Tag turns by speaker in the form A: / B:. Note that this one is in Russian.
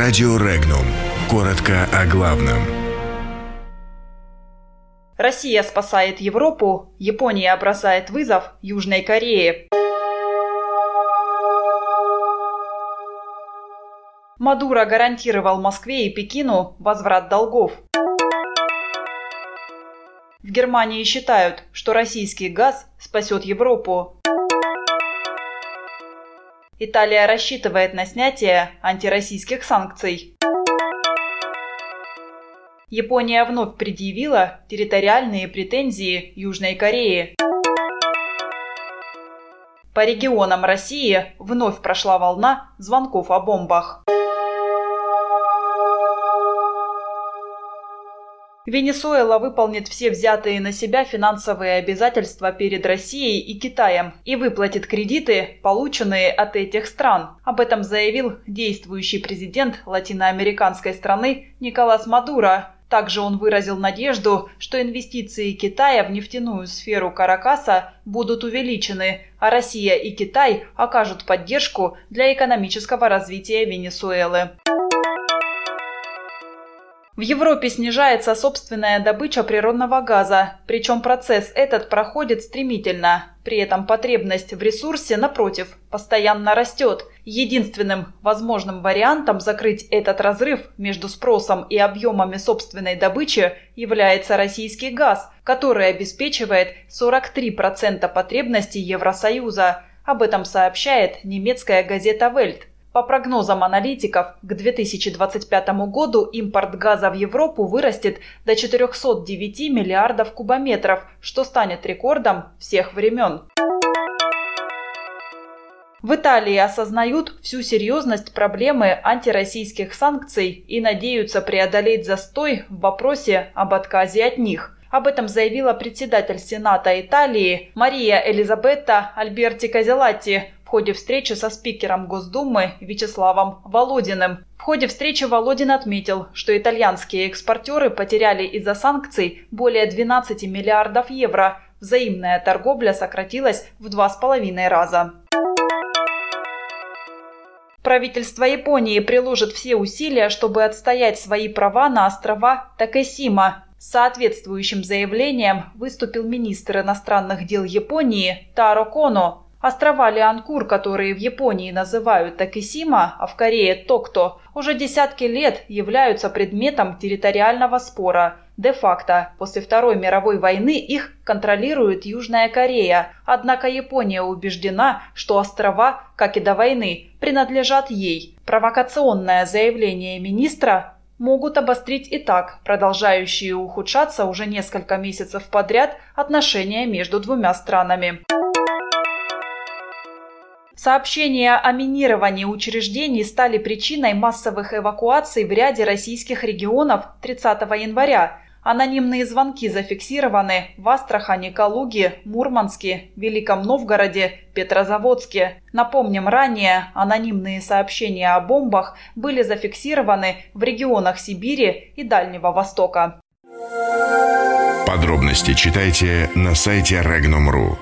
A: Радио Регнум. Коротко о главном.
B: Россия спасает Европу, Япония бросает вызов Южной Корее. Мадуро гарантировал Москве и Пекину возврат долгов. В Германии считают, что российский газ спасет Европу. Италия рассчитывает на снятие антироссийских санкций. Япония вновь предъявила территориальные претензии Южной Корее. По регионам России вновь прошла волна звонков о бомбах. Венесуэла выполнит все взятые на себя финансовые обязательства перед Россией и Китаем и выплатит кредиты, полученные от этих стран. Об этом заявил действующий президент латиноамериканской страны Николас Мадуро. Также он выразил надежду, что инвестиции Китая в нефтяную сферу Каракаса будут увеличены, а Россия и Китай окажут поддержку для экономического развития Венесуэлы. В Европе снижается собственная добыча природного газа, причем процесс этот проходит стремительно. При этом потребность в ресурсе, напротив, постоянно растет. Единственным возможным вариантом закрыть этот разрыв между спросом и объемами собственной добычи является российский газ, который обеспечивает 43% потребностей Евросоюза. Об этом сообщает немецкая газета «Вельт». По прогнозам аналитиков, к 2025 году импорт газа в Европу вырастет до 409 миллиардов кубометров, что станет рекордом всех времен. В Италии осознают всю серьезность проблемы антироссийских санкций и надеются преодолеть застой в вопросе об отказе от них. Об этом заявила председатель Сената Италии Мария Элизабетта Альберти Казелатти в ходе встречи со спикером Госдумы Вячеславом Володиным. В ходе встречи Володин отметил, что итальянские экспортеры потеряли из-за санкций более 12 миллиардов евро. Взаимная торговля сократилась в два с половиной раза. Правительство Японии приложит все усилия, чтобы отстоять свои права на острова Такесима. Соответствующим заявлением выступил министр иностранных дел Японии Таро Коно. Острова Лианкур, которые в Японии называют Такисима, а в Корее Токто, уже десятки лет являются предметом территориального спора. Де-факто, после Второй мировой войны их контролирует Южная Корея, однако Япония убеждена, что острова, как и до войны, принадлежат ей. Провокационное заявление министра могут обострить и так продолжающие ухудшаться уже несколько месяцев подряд отношения между двумя странами. Сообщения о минировании учреждений стали причиной массовых эвакуаций в ряде российских регионов 30 января. Анонимные звонки зафиксированы в Астрахани, Калуге, Мурманске, Великом Новгороде, Петрозаводске. Напомним, ранее анонимные сообщения о бомбах были зафиксированы в регионах Сибири и Дальнего Востока.
A: Подробности читайте на сайте Regnum.ru.